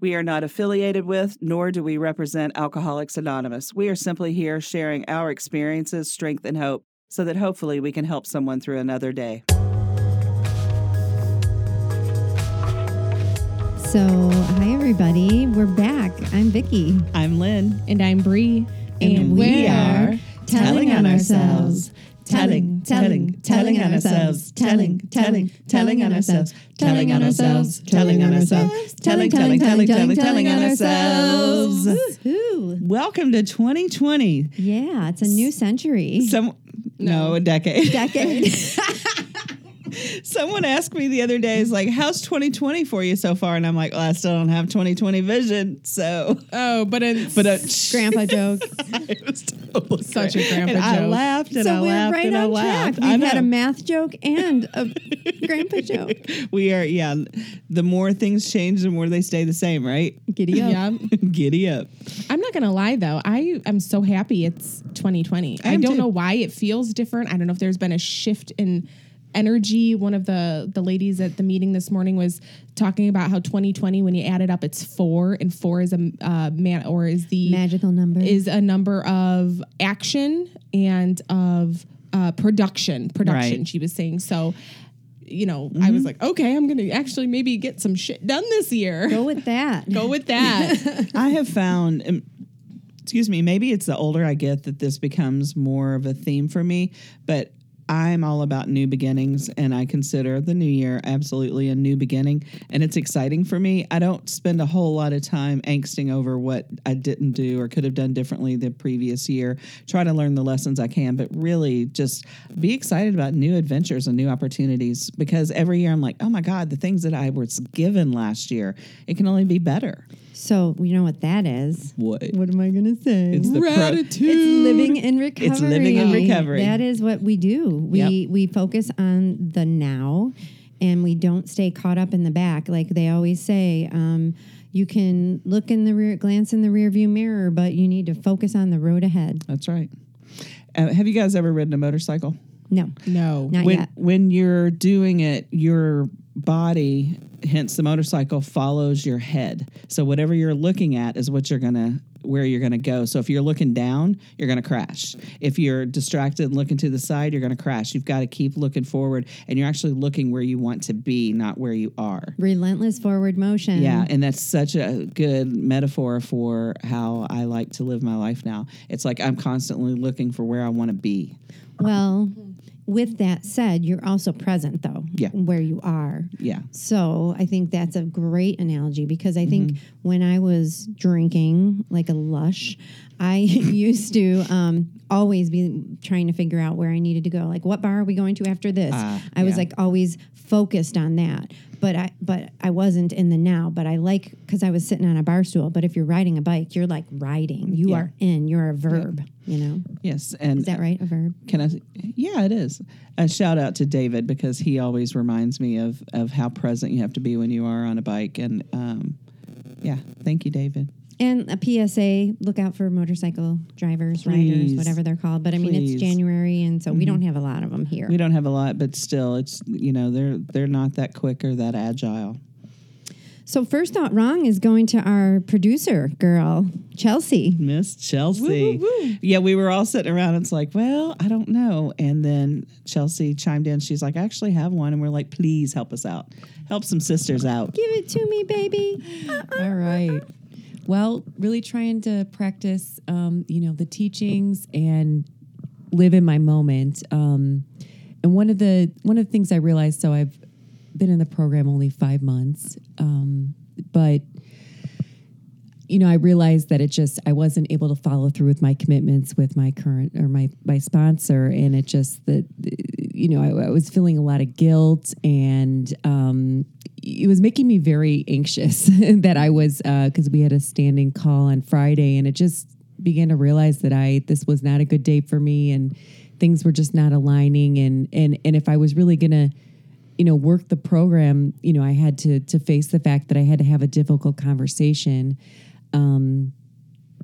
We are not affiliated with, nor do we represent Alcoholics Anonymous. We are simply here sharing our experiences, strength, and hope so that hopefully we can help someone through another day. So, hi everybody. We're back. I'm Vicky. I'm Lynn. And I'm Bree. And we are telling on ourselves. Telling, telling, telling on ourselves. Telling, telling, telling on ourselves. Telling on ourselves. Telling on ourselves. Telling, telling, telling, telling, telling on ourselves. Welcome to 2020. Yeah, it's a new century. Some no, a decade. Decade. Someone asked me the other day, "Is like, how's 2020 for you so far?" And I'm like, "Well, I still don't have 2020 vision." So, Oh, but it's but uh, Grandpa joke. it was totally Such great. a grandpa joke. I laughed and I so we're laughed right and I on track. laughed. We've I had a math joke and a grandpa joke. we are, yeah. The more things change, the more they stay the same, right? Giddy up. yeah. Giddy up. I'm not gonna lie though. I am so happy it's 2020. I I, don't too. know why it feels different. I don't know if there's been a shift in energy. One of the the ladies at the meeting this morning was talking about how 2020, when you add it up, it's four, and four is a uh, man or is the Magical number. is a number of action and of uh, production. Production, Right. she was saying. So, you know, I was like, okay, I'm gonna actually maybe get some shit done this year. Go with that. Go with that. I have found, um, excuse me, maybe it's the older I get that this becomes more of a theme for me, but I'm all about new beginnings and I consider the new year absolutely a new beginning and it's exciting for me. I don't spend a whole lot of time angsting over what I didn't do or could have done differently the previous year. Try to learn the lessons I can, but really just be excited about new adventures and new opportunities because every year I'm like, oh my God, the things that I was given last year, it can only be better. So, you know what that is? What? What am I going to say? It's the pro- Gratitude. It's living in recovery. It's living in recovery. That is what we do. We Yep. we focus on the now, and we don't stay caught up in the back. Like they always say, um, you can look in the rear, glance in the rear view mirror, but you need to focus on the road ahead. That's right. Uh, have you guys ever ridden a motorcycle? No, No. not when yet. when you're doing it, your body, hence the motorcycle, follows your head. So whatever you're looking at is what you're gonna where you're gonna go. So if you're looking down, you're gonna crash. If you're distracted and looking to the side, you're gonna crash. You've got to keep looking forward, and you're actually looking where you want to be, not where you are. Relentless forward motion. Yeah, and that's such a good metaphor for how I like to live my life now. It's like I'm constantly looking for where I want to be. Well, with that said, you're also present though. Yeah. Where you are. Yeah. So I think that's a great analogy because I think Mm-hmm. when I was drinking like a lush, I used to um, always be trying to figure out where I needed to go. Like, what bar are we going to after this? Ah, I was yeah. like always focused on that. But I but I wasn't in the now. But I like because I was sitting on a bar stool. But if you're riding a bike, you're like riding. You Yeah. are in. You're a verb. You know, Yes, and is that right? A verb. Can I? Yeah, it is. A shout out to David because he always reminds me of of how present you have to be when you are on a bike. And um, yeah, thank you, David. And a PSA, look out for motorcycle drivers, Please. riders, whatever they're called. But I mean, Please. it's January, and so we mm-hmm. don't have a lot of them here. We don't have a lot, but still, it's you know they're they're not that quick or that agile. So, first thought wrong is going to our producer girl, Chelsea. Miss Chelsea. Yeah, we were all sitting around. And It's like, well, I don't know. And then Chelsea chimed in. She's like, I actually have one. And we're like, please help us out. Help some sisters out. Give it to me, baby. All right. Well, really trying to practice, um, you know, the teachings and live in my moment. Um, and one of the one of the things I realized, so I've been in the program only five months, um, but you know, I realized that it just I wasn't able to follow through with my commitments with my current or my my sponsor, and it just that you know I, I was feeling a lot of guilt, and um, it was making me very anxious that I was because we had a standing call on Friday, and it just began to realize that I this was not a good day for me, and things were just not aligning, and and and if I was really gonna you know work the program you know i had to to face the fact that i had to have a difficult conversation. Um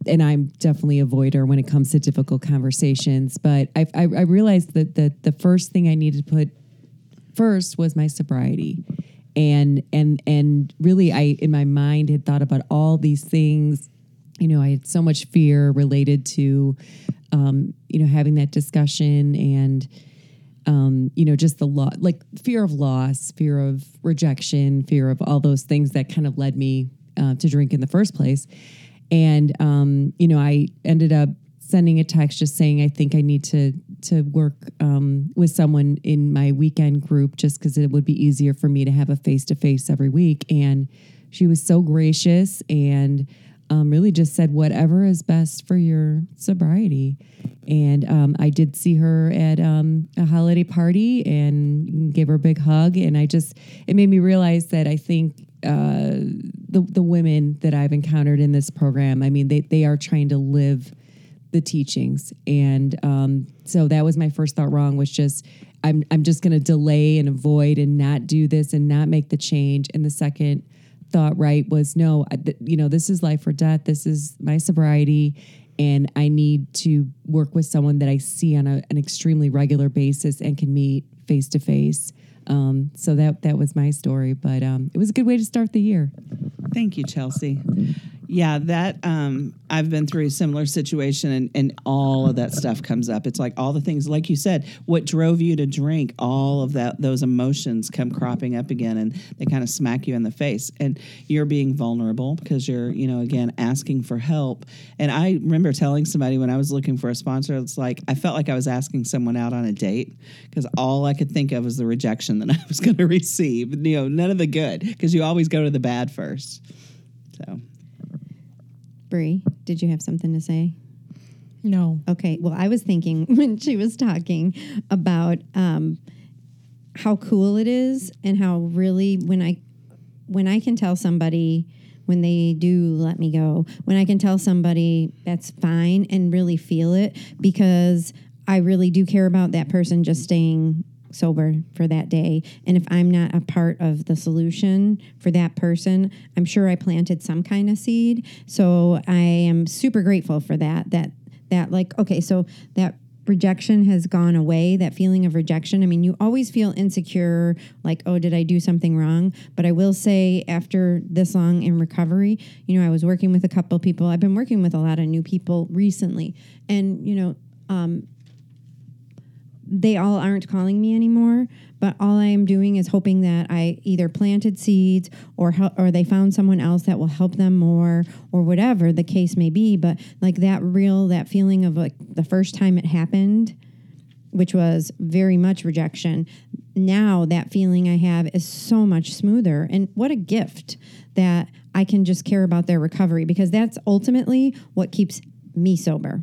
and i'm definitely a avoider when it comes to difficult conversations but i i, I realized that the the first thing i needed to put first was my sobriety. And and and really I in my mind had thought about all these things. You know I had so much fear related to um, you know having that discussion and um, you know just the law like fear of loss fear of rejection fear of all those things that kind of led me uh, to drink in the first place and um, you know I ended up sending a text just saying I think I need to to work um, with someone in my weekend group just because it would be easier for me to have a face to face every week. And she was so gracious and um, really just said whatever is best for your sobriety. And um, I did see her at um, a holiday party and gave her a big hug. And I just it made me realize that I think uh, the the women that I've encountered in this program, I mean, they they are trying to live the teachings. And um, so that was my first thought wrong was just i'm, I'm just going to delay and avoid and not do this and not make the change. And the second thought right was no th- you know this is life or death. This is my sobriety. And i need to work with someone that i see on a, an extremely regular basis and can meet face to face um, so that that was my story but um, it was a good way to start the year Thank you, Chelsea. Yeah, that um, I've been through a similar situation, and, and all of that stuff comes up. It's like all the things, like you said, what drove you to drink, all of that, those emotions come cropping up again, and they kind of smack you in the face. And you're being vulnerable because you're, you know, again asking for help. And I remember telling somebody when I was looking for a sponsor, it's like I felt like I was asking someone out on a date because all I could think of was the rejection that I was going to receive. You know, none of the good because you always go to the bad first. So. Did you have something to say? No. Okay. Well, I was thinking when she was talking about um, how cool it is and how really when I when I can tell somebody when they do let me go, when I can tell somebody that's fine and really feel it because I really do care about that person just staying sober for that day. And if I'm not a part of the solution for that person, I'm sure I planted some kind of seed. So I am super grateful for that. That that like okay, so that rejection has gone away that feeling of rejection i mean you always feel insecure like oh did i do something wrong but i will say after this long in recovery you know i was working with a couple people i've been working with a lot of new people recently and you know um, they all aren't calling me anymore but all i am doing is hoping that i either planted seeds or hel- or they found someone else that will help them more or whatever the case may be. But like that real that feeling of like the first time it happened which was very much rejection now that feeling i have is so much smoother. And what a gift that i can just care about their recovery because that's ultimately what keeps me sober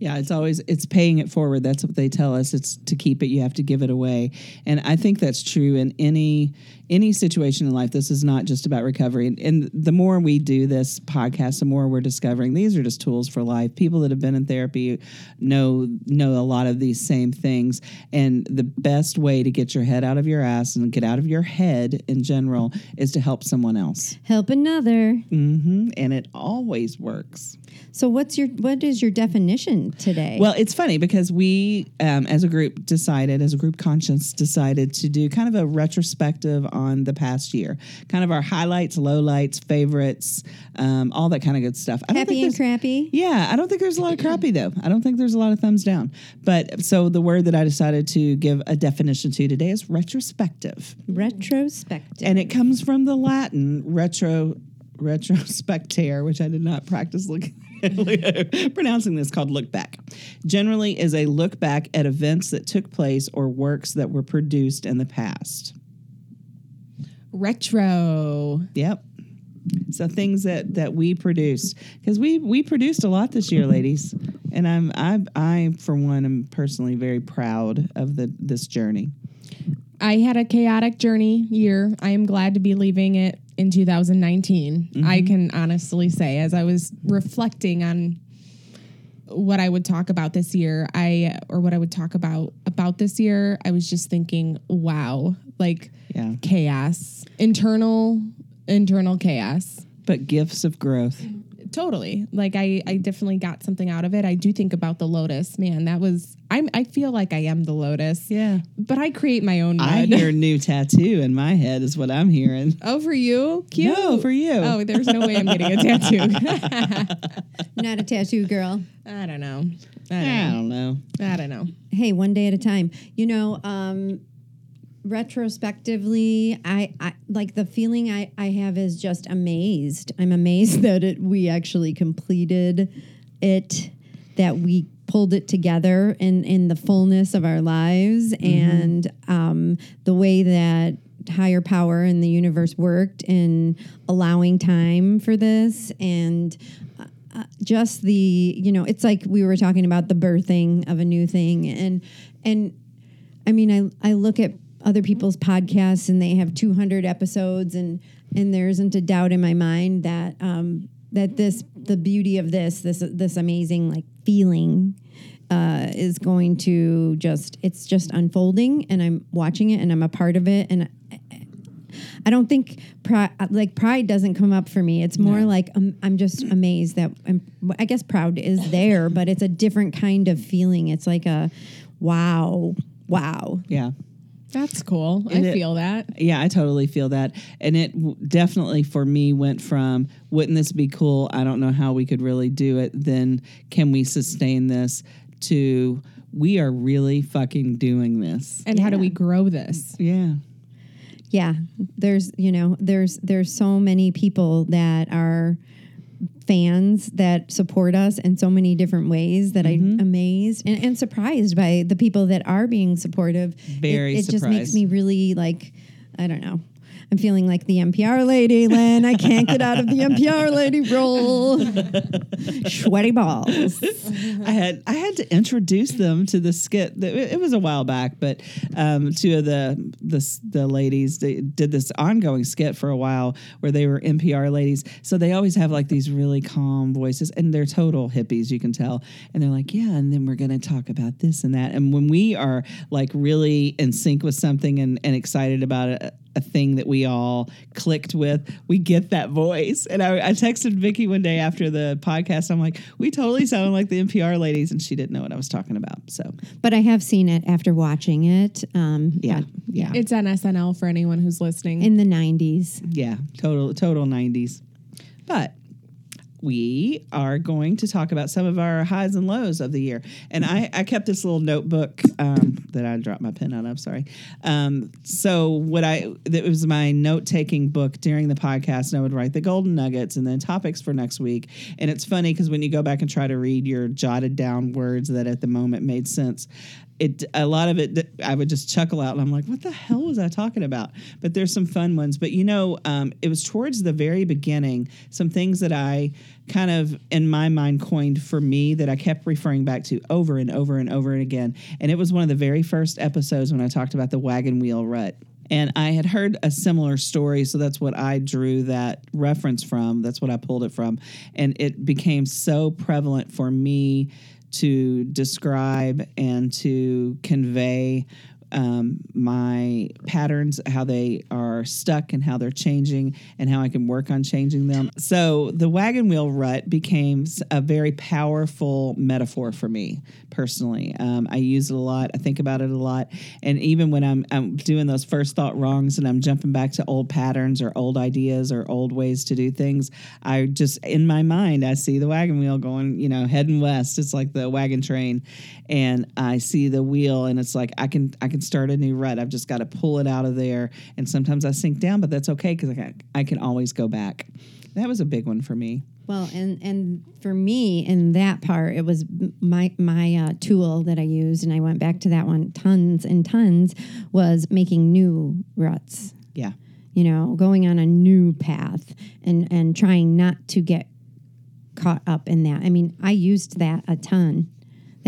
Yeah, it's always it's paying it forward. That's what they tell us. It's to keep it, you have to give it away. And I think that's true in any any situation in life. This is not just about recovery. And, and the more we do this podcast, the more we're discovering these are just tools for life. People that have been in therapy know know a lot of these same things. And the best way to get your head out of your ass and get out of your head in general is to help someone else. help another hmm And it always works. so what's your what is your definition today Well, it's funny because we, um, as a group, decided, as a group conscience, decided to do kind of a retrospective on the past year, kind of our highlights, lowlights, favorites, um, all that kind of good stuff. I don't happy think and crappy yeah, I don't think there's a lot of crappy though. I don't think there's a lot of thumbs down. But so the word that I decided to give a definition to today is retrospective, retrospective and it comes from the Latin retro retrospectare, which I did not practice looking pronouncing this called look back. Generally is a look back at events that took place or works that were produced in the past. Retro. Yep. So things that that we produced because we we produced a lot this year, ladies, and I'm I I for one am personally very proud of the this journey. I had a chaotic journey year. I am glad to be leaving it in 2019. I mm-hmm. can honestly say, as I was reflecting on what I would talk about this year, I or what I would talk about about this year, I was just thinking, wow, like Yeah, chaos, internal internal chaos. but gifts of growth. Totally. Like I, I definitely got something out of it. I do think about the lotus. Man, that was I'm I feel like I am the lotus. Yeah. But I create my own mud. I hear new tattoo in my head is what I'm hearing. oh, for you? Cute. No, for you. Oh, there's no way I'm getting a tattoo. Not a tattoo girl. I don't know. I I don't don't know. know. I don't know. Hey, one day at a time. You know, um, retrospectively, I, I like the feeling I, I have is just amazed. I'm amazed that it we actually completed it, that we pulled it together in in the fullness of our lives, and um, the way that higher power in the universe worked in allowing time for this and uh, just the you know it's like we were talking about the birthing of a new thing and and i mean i i look at other people's podcasts and they have 200 episodes and and there isn't a doubt in my mind that um that this the beauty of this this this amazing like feeling uh, is going to just it's just unfolding and i'm watching it and i'm a part of it and I don't think pride, like pride doesn't come up for me. It's more like um, I'm just amazed that I'm, I guess proud is there, but it's a different kind of feeling. It's like a wow, wow. Yeah. That's cool. I it- feel that. Yeah, I totally feel that. And it w- definitely for me went from wouldn't this be cool? I don't know how we could really do it. Then can we sustain this to we are really fucking doing this. And how do we grow this? Yeah. Yeah, there's you know there's there's so many people that are fans that support us in so many different ways that I'm mm-hmm. amazed and, and surprised by the people that are being supportive. Very it, it just makes me really like I don't know. I'm feeling like the NPR lady, Lynn. I can't get out of the NPR lady role. Schweddy Balls. I had I had to introduce them to the skit. It was a while back, but um, two of the the the ladies they did this ongoing skit for a while where they were NPR ladies. So they always have like these really calm voices, and they're total hippies, you can tell. And they're like, yeah, and then we're going to talk about this and that. And when we are like really in sync with something and, and excited about it. A thing that we all clicked with, we get that voice. And I, I texted Vicky one day after the podcast. I'm like, we totally sound like the NPR ladies, and she didn't know what I was talking about. So But I have seen it after watching it. Um, yeah, yeah, It's on SNL for anyone who's listening. in the 90s. yeah, total total 90s. But we are going to talk about some of our highs and lows of the year. And I, I kept this little notebook um, that I dropped my pen out of. Sorry. Um, so what I that was my note taking book during the podcast, and I would write the golden nuggets and then topics for next week. And it's funny because when you go back and try to read your jotted down words that at the moment made sense, it a lot of it I would just chuckle out and I'm like, what the hell was I talking about? But there's some fun ones. But you know, um, it was towards the very beginning, some things that I kind of in my mind coined for me that I kept referring back to over and over and over and again. And it was one of the very first episodes when I talked about the wagon wheel rut. And I had heard a similar story, so that's what I drew that reference from. That's what I pulled it from. And it became so prevalent for me to describe and to convey um, my patterns, how they are stuck and how they're changing, and how I can work on changing them. So the wagon wheel rut became a very powerful metaphor for me personally. Um, I use it a lot. I think about it a lot, and even when I'm, I'm doing those first thought wrongs and I'm jumping back to old patterns or old ideas or old ways to do things, I just in my mind I see the wagon wheel going, you know, heading west. It's like the wagon train, and I see the wheel, and it's like I can I can start a new rut. I've just got to pull it out of there, and sometimes I sink down, but that's okay because I can, I can always go back. That was a big one for me. Well, and and for me in that part, it was my my uh, tool that I used, and I went back to that one tons and tons was making new ruts. Yeah. You know, going on a new path and and trying not to get caught up in that. I mean, I used that a ton.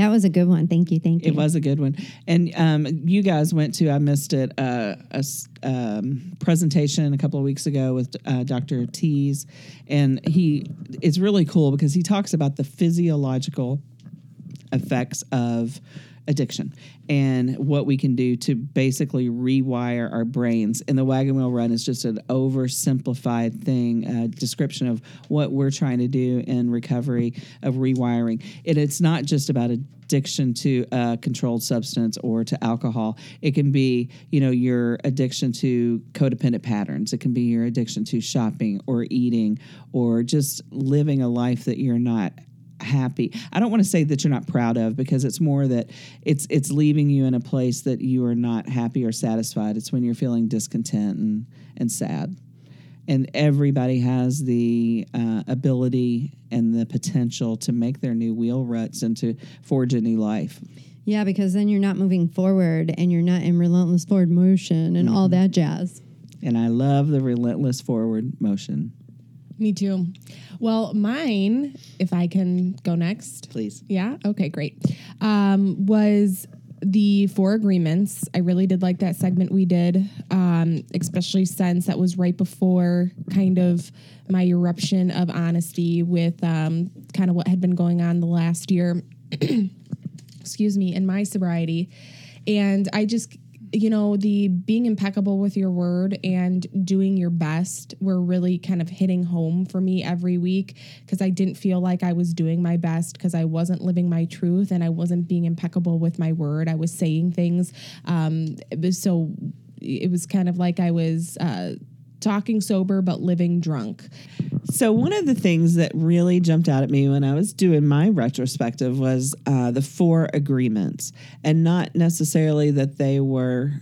That was a good one. Thank you. Thank you. It was a good one. And um, you guys went to, I missed it, uh, a um, presentation a couple of weeks ago with uh, Dr. Tees. And he, it's really cool because he talks about the physiological effects of addiction and what we can do to basically rewire our brains. And the wagon wheel rut is just an oversimplified thing, a description of what we're trying to do in recovery of rewiring. And it's not just about addiction to a controlled substance or to alcohol. It can be, you know, your addiction to codependent patterns. It can be your addiction to shopping or eating or just living a life that you're not happy. I don't want to say that you're not proud of because it's more that it's it's leaving you in a place that you are not happy or satisfied. It's when you're feeling discontent and and sad. And everybody has the uh, ability and the potential to make their new wheel ruts and to forge a new life. Yeah, because then you're not moving forward and you're not in relentless forward motion and all that jazz. And I love the relentless forward motion. Me too. Well, mine, if I can go next. Please. Yeah. Okay. Great. Um, was the four agreements. I really did like that segment we did, um, especially since that was right before kind of my eruption of honesty with um, kind of what had been going on the last year. excuse me, in my sobriety. And I just, you know, the being impeccable with your word and doing your best were really kind of hitting home for me every week because I didn't feel like I was doing my best because I wasn't living my truth and I wasn't being impeccable with my word. I was saying things. Um, so it was kind of like I was uh, talking sober but living drunk. So one of the things that really jumped out at me when I was doing my retrospective was uh, the four agreements, and not necessarily that they were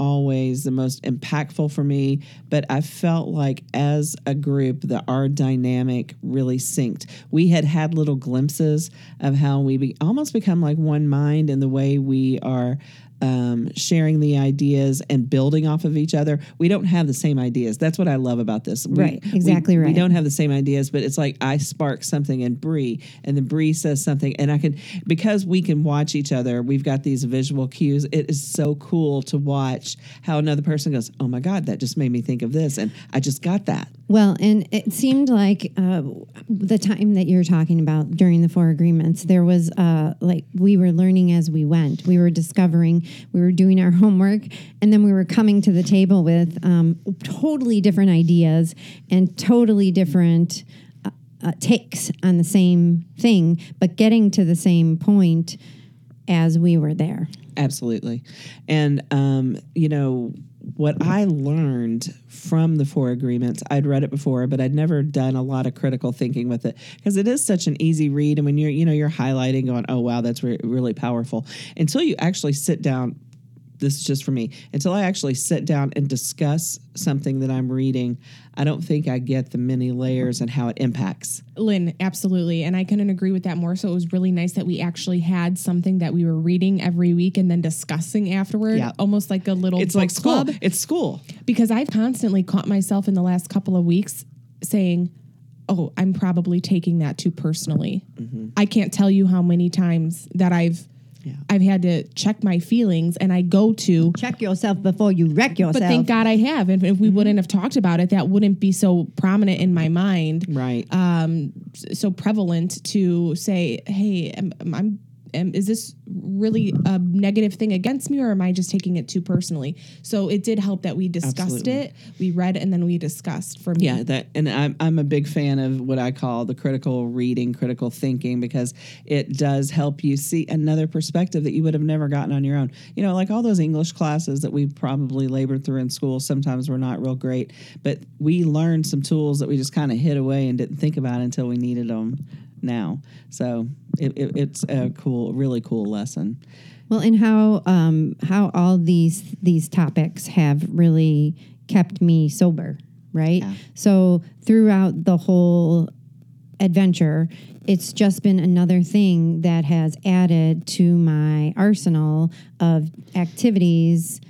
always the most impactful for me, but I felt like as a group that our dynamic really synced. We had had little glimpses of how we be, almost become like one mind in the way we are um, sharing the ideas and building off of each other. We don't have the same ideas. That's what I love about this. We- Right, exactly We right. We don't have the same ideas, but it's like I spark something in Bree, and then Bree says something, and I can because we can watch each other. We've got these visual cues. It is so cool to watch how another person goes, "Oh my God, that just made me think of this," and I just got that. Well, and it seemed like uh, the time that you're talking about during the four agreements, there was uh, like we were learning as we went. We were discovering, we were doing our homework, and then we were coming to the table with um, totally different ideas and totally different uh, uh, takes on the same thing, but getting to the same point as we were there. Absolutely. And, um, you know, what I learned from the four agreements, I'd read it before, but I'd never done a lot of critical thinking with it because it is such an easy read. And when you're, you know, you're highlighting, going, "Oh wow, that's re- really powerful," until you actually sit down. This is just for me. Until I actually sit down and discuss something that I'm reading, I don't think I get the many layers and how it impacts. Lynn, absolutely. And I couldn't agree with that more. So it was really nice that we actually had something that we were reading every week and then discussing afterward, Yeah. almost like a little It's book like school. club. It's school. Because I've constantly caught myself in the last couple of weeks saying, Oh, I'm probably taking that too personally. Mm-hmm. I can't tell you how many times that I've Yeah. I've had to check my feelings and I go to Check yourself before you wreck yourself. but thank God I have. And if we wouldn't have talked about it, that wouldn't be so prominent in my mind. Right. um, so prevalent to say, "Hey, am, I'm, am, is this really a negative thing against me, or am I just taking it too personally?" So it did help that we discussed Absolutely. it, we read, and then we discussed. For me, Yeah, that and I'm I'm a big fan of what I call the critical reading, critical thinking because it does help you see another perspective that you would have never gotten on your own. You know, like all those English classes that we probably labored through in school, sometimes were not real great, but we learned some tools that we just kind of hid away and didn't think about until we needed them now. So it, it, it's a cool, really cool lesson. Well, and how um, how all these these topics have really kept me sober, right? Yeah. So throughout the whole adventure, it's just been another thing that has added to my arsenal of activities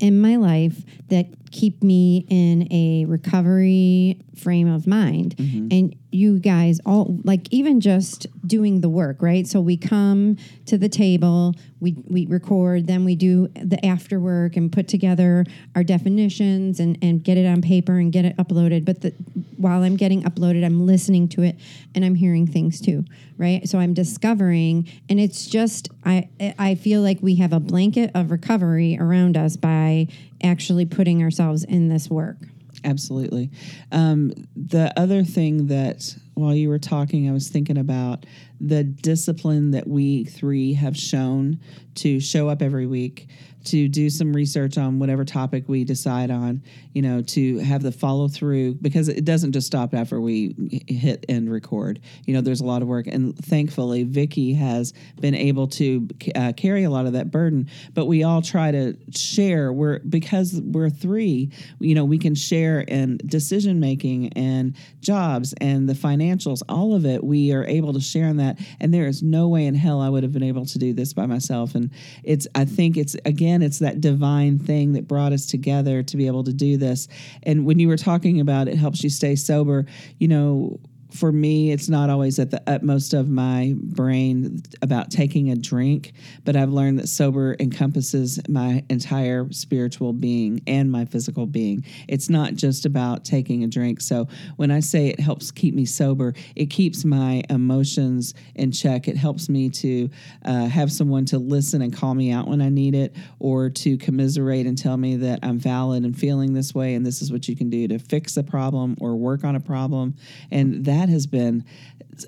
in my life that keep me in a recovery frame of mind. Mm-hmm. And you guys all like even just doing the work, right? So we come to the table, we we record, then we do the after work and put together our definitions and and get it on paper and get it uploaded. But the, while I'm getting uploaded, I'm listening to it and I'm hearing things too, right? So I'm discovering, and it's just I I feel like we have a blanket of recovery around us by actually putting ourselves in this work. Absolutely. Um, the other thing that while you were talking, I was thinking about the discipline that we three have shown to show up every week, to do some research on whatever topic we decide on, you know, to have the follow through because it doesn't just stop after we hit and record. You know, there's a lot of work, and thankfully, Vicky has been able to uh, carry a lot of that burden. But we all try to share. We're because we're three, you know, we can share in decision making and jobs and the financials, all of it. We are able to share in that, and there is no way in hell I would have been able to do this by myself. And it's, I think it's again, it's that divine thing that brought us together to be able to do this. And when you were talking about it helps you stay sober, you know, for me, it's not always at the utmost of my brain about taking a drink, but I've learned that sober encompasses my entire spiritual being and my physical being. It's not just about taking a drink. So when I say it helps keep me sober, it keeps my emotions in check. It helps me to uh, have someone to listen and call me out when I need it, or to commiserate and tell me that I'm valid and feeling this way, and this is what you can do to fix a problem or work on a problem. And that has been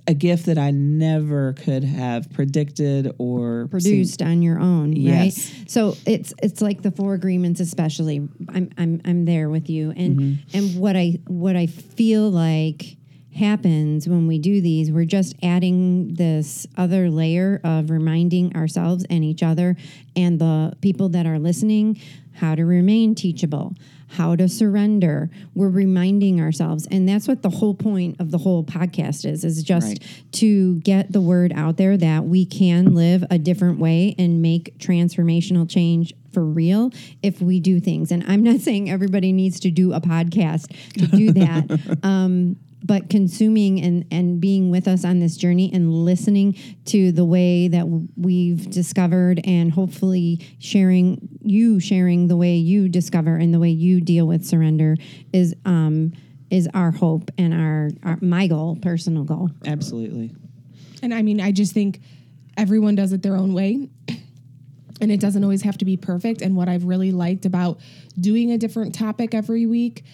a gift that I never could have predicted or seen. produced on your own, Yes. right? So it's it's like the four agreements, especially. I'm I'm I'm there with you, and mm-hmm. and what I what I feel like happens when we do these, we're just adding this other layer of reminding ourselves and each other and the people that are listening how to remain teachable, how to surrender. We're reminding ourselves, and that's what the whole point of the whole podcast is: is just Right. to get the word out there that we can live a different way and make transformational change for real if we do things. And I'm not saying everybody needs to do a podcast to do that. um, but consuming and, and being with us on this journey and listening to the way that we've discovered and hopefully sharing you sharing the way you discover and the way you deal with surrender is um, is our hope and our, our my goal personal goal Absolutely. And I mean, I just think everyone does it their own way. And it doesn't always have to be perfect. And what I've really liked about doing a different topic every week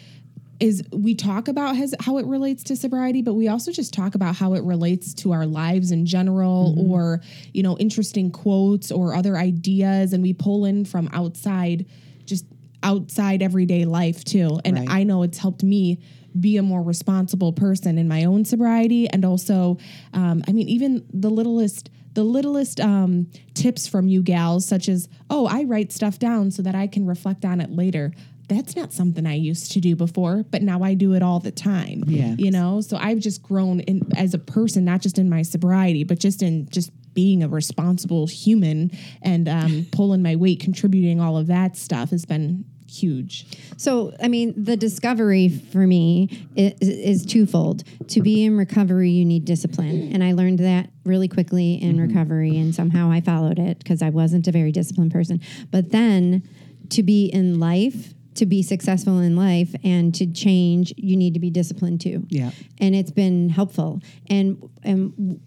is we talk about has, how it relates to sobriety, but we also just talk about how it relates to our lives in general or, you know, interesting quotes or other ideas. And we pull in from outside, just outside everyday life too. And Right. I know it's helped me be a more responsible person in my own sobriety and also um, i mean even the littlest the littlest um, tips from you gals such as oh i write stuff down so that i can reflect on it later that's not something i used to do before but now i do it all the time Yeah. you know so i've just grown in as a person not just in my sobriety but just in just being a responsible human and um, pulling my weight contributing all of that stuff has been huge So, I mean, the discovery for me is, is twofold. To be in recovery, you need discipline. And I learned that really quickly in recovery, and somehow I followed it because I wasn't a very disciplined person. But then to be in life, to be successful in life and to change, you need to be disciplined too. Yeah. And it's been helpful. And, and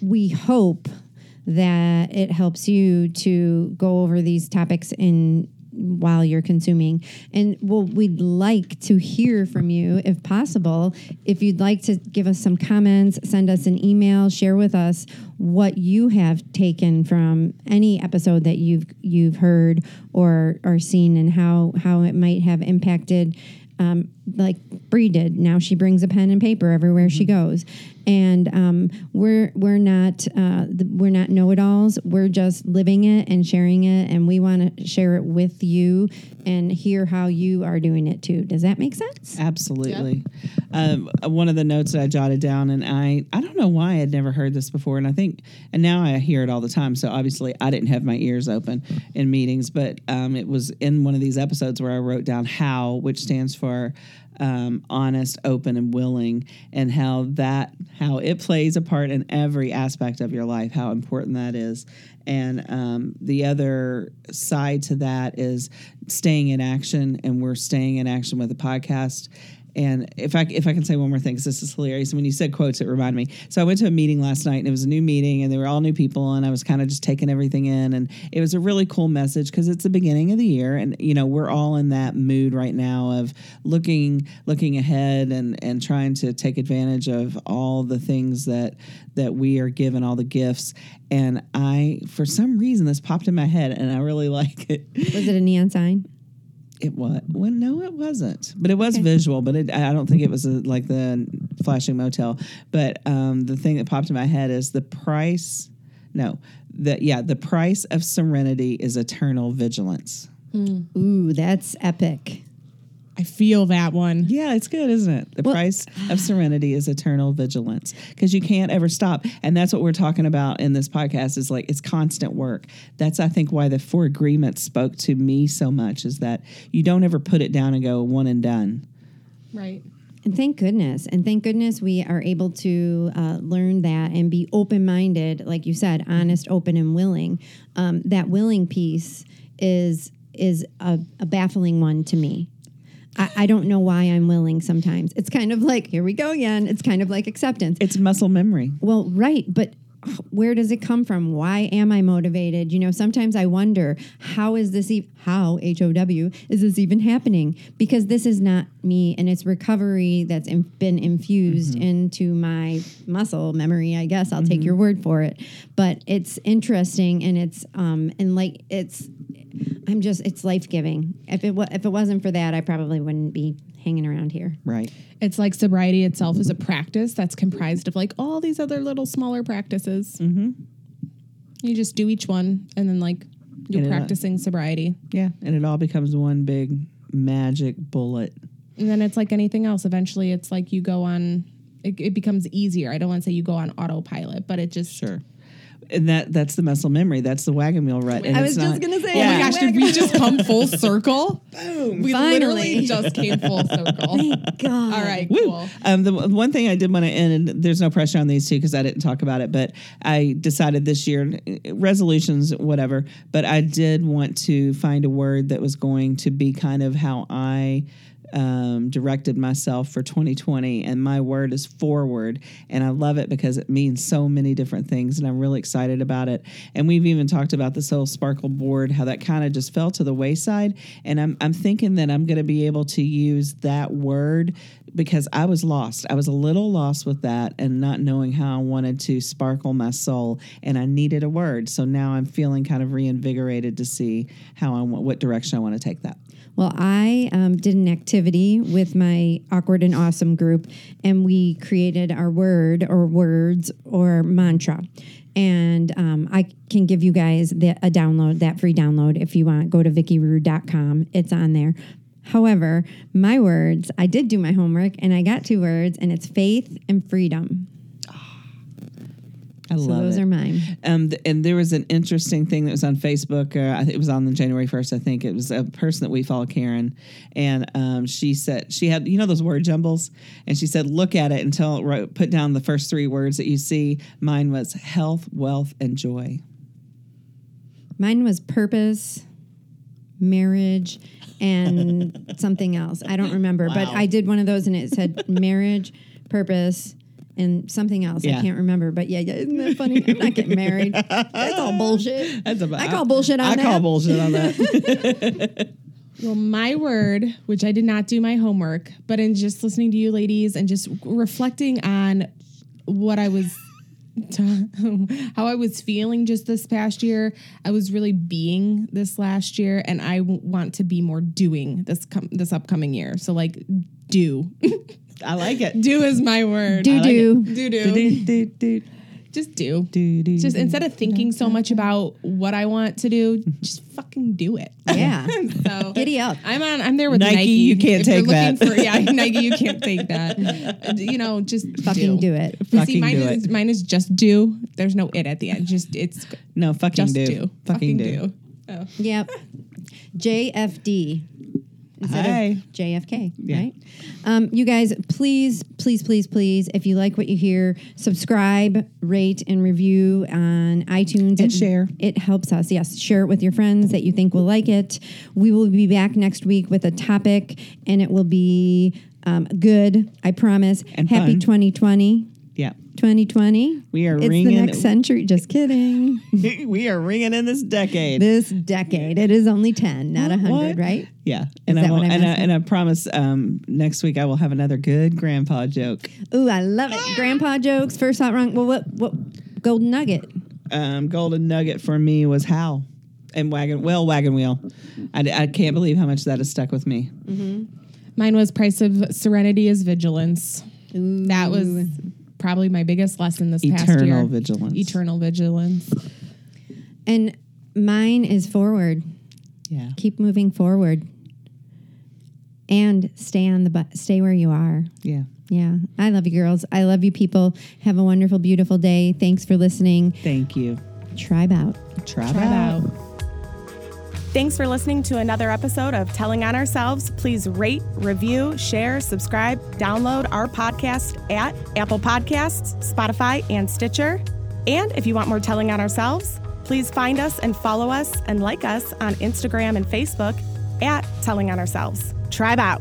we hope that it helps you to go over these topics in while you're consuming. And well we'd like to hear from you if possible if you'd like to give us some comments send us an email share with us what you have taken from any episode that you've you've heard or or seen and how how it might have impacted um, like Bree did. Now she brings a pen and paper everywhere she goes, and um, we're we're not uh, we're not know-it-alls. We're just living it and sharing it, and we want to share it with you and hear how you are doing it too. Does that make sense? Absolutely. Um, one of the notes that I jotted down, and I I don't know why I'd never heard this before, and I think and now I hear it all the time. So obviously I didn't have my ears open in meetings, but um, it was in one of these episodes where I wrote down how, which stands for um, honest, open, and willing, and how that how it plays a part in every aspect of your life. How important that is, and um, the other side to that is staying in action, and we're staying in action with the podcast. And if I if I can say one more thing, because this is hilarious. When you said quotes, it reminded me. So I went to a meeting last night, and it was a new meeting, and they were all new people, and I was kind of just taking everything in, and it was a really cool message because it's the beginning of the year, and you know we're all in that mood right now of looking looking ahead and and trying to take advantage of all the things that that we are given, all the gifts. And I, for some reason, this popped in my head, and I really like it. Was it a neon sign? It was well, no, it wasn't, but it was visual. But it, I don't think it was a, like the flashing motel. But um, the thing that popped in my head is the price. No, the yeah, the price of serenity is eternal vigilance. Ooh, that's epic. I feel that one. Yeah, it's good, isn't it? The Well- price of serenity is eternal vigilance because you can't ever stop. And that's what we're talking about in this podcast is like it's constant work. That's I think why the four agreements spoke to me so much is that you don't ever put it down and go one and done. Right. And thank goodness. And thank goodness we are able to uh, learn that and be open minded, like you said, honest, open, and willing. Um, that willing piece is is a, a baffling one to me. I, I don't know why I'm willing sometimes. It's kind of like, here we go again. It's kind of like acceptance. It's muscle memory. Well, right, but where does it come from? Why am I motivated? You know, sometimes I wonder how is this e- how H O W is this even happening? Because this is not me, and it's recovery that's in, been infused into my muscle memory. I guess I'll take your word for it, but it's interesting and it's um and like it's I'm just it's life giving. If it if it wasn't for that, I probably wouldn't be hanging around here. Right. It's like sobriety itself is a practice that's comprised of like all these other little smaller practices. Mm-hmm. You just do each one, and then like you're And it- practicing sobriety. Yeah. And it all becomes one big magic bullet. And then it's like anything else. Eventually, it's like you go on. It, it becomes easier. I don't want to say you go on autopilot, but it just. Sure. And that that's the muscle memory. That's the wagon wheel rut. And I was just not- gonna say, Oh my Yeah. gosh! Did we just come full circle? Boom! We Finally. literally just came full circle. Thank God. All right, Woo. cool. Um, the one thing I did want to end, and there's no pressure on these two because I didn't talk about it, but I decided this year, resolutions, whatever, but I did want to find a word that was going to be kind of how I um, directed myself for 2020. And my word is forward. And I love it because it means so many different things. And I'm really excited about it. And we've even talked about this whole sparkle board, how that kind of just fell to the wayside. And I'm, I'm thinking that I'm going to be able to use that word because I was lost. I was a little lost with that and not knowing how I wanted to sparkle my soul. And I needed a word. So now I'm feeling kind of reinvigorated to see how I want, what direction I want to take that. Well, I um, did an activity with my awkward and awesome group, and we created our word or words or mantra. And um, I can give you guys the, a download, that free download, if you want. Go to vickyrue.com. It's on there. However, my words, I did do my homework and I got two words, and it's faith and freedom. I So love those it. are mine. Um, th- and there was an interesting thing that was on Facebook. Uh, it was on the January first. I think it was a person that we follow, Karen, and um, she said she had you know those word jumbles, and she said look at it until it wrote, put down the first three words that you see. Mine was health, wealth, and joy. Mine was purpose, marriage, and something else. I don't remember, but I did one of those and it said marriage, purpose, and something else. Yeah. I can't remember, but yeah, yeah, isn't that funny? I'm not getting married. That's all bullshit. That's about, I call bullshit on I that. I call bullshit on that. Well, my word, which I did not do my homework, but in just listening to you ladies and just reflecting on what I was, how I was feeling just this past year, I was really being this last year, and I w- want to be more doing this com- this upcoming year. So like, do. I like it. Do is my word. Do like do. do Do, do. do, do, Just do. do, do, Just do. instead of thinking so much about what I want to do, just fucking do it. Yeah. so Giddy up. I'm on. I'm there with Nike, Nike. you can't If you're take that. For, yeah, Nike, you can't take that. You know, just Fucking do it. You See, Fucking mine do is it. mine is just do. There's no it at the end. Just it's no fucking just do. do. Fucking, do. Oh. Yep. JFD. Instead Hi. of JFK, Yeah. right? Um, you guys, please, please, please, please, if you like what you hear, subscribe, rate, and review on iTunes. And it, share. It helps us. Yes, share it with your friends that you think will like it. We will be back next week with a topic, and it will be um, good. I promise. And Happy fun. 2020. Yeah. 2020. We are it's ringing. the next century. Just kidding. we are ringing in this decade. this decade. It is only 10, not 100, What? right? yeah. And that I, will, what I and, I, and I promise um, next week I will have another good grandpa joke. Ooh, I love it. Grandpa jokes, first thought wrong. Well, what what golden nugget? Um, golden nugget for me was how and Wagon, well, Wagon Wheel. I, I can't believe how much that has stuck with me. Mine was price of serenity is vigilance. That was probably my biggest lesson this past year. Eternal vigilance. Eternal vigilance. And mine is forward. Yeah. Keep moving forward. And stay on the bu- stay where you are. Yeah. Yeah. I love you girls. I love you people. Have a wonderful beautiful day. Thanks for listening. Thank you. Tribe out. Tribe, Try out. out. Thanks for listening to another episode of Telling on Ourselves. Please rate, review, share, subscribe, download our podcast at Apple Podcasts, Spotify, and Stitcher. And if you want more Telling on Ourselves, please find us and follow us and like us on Instagram and Facebook at Telling on Ourselves. Tribe out.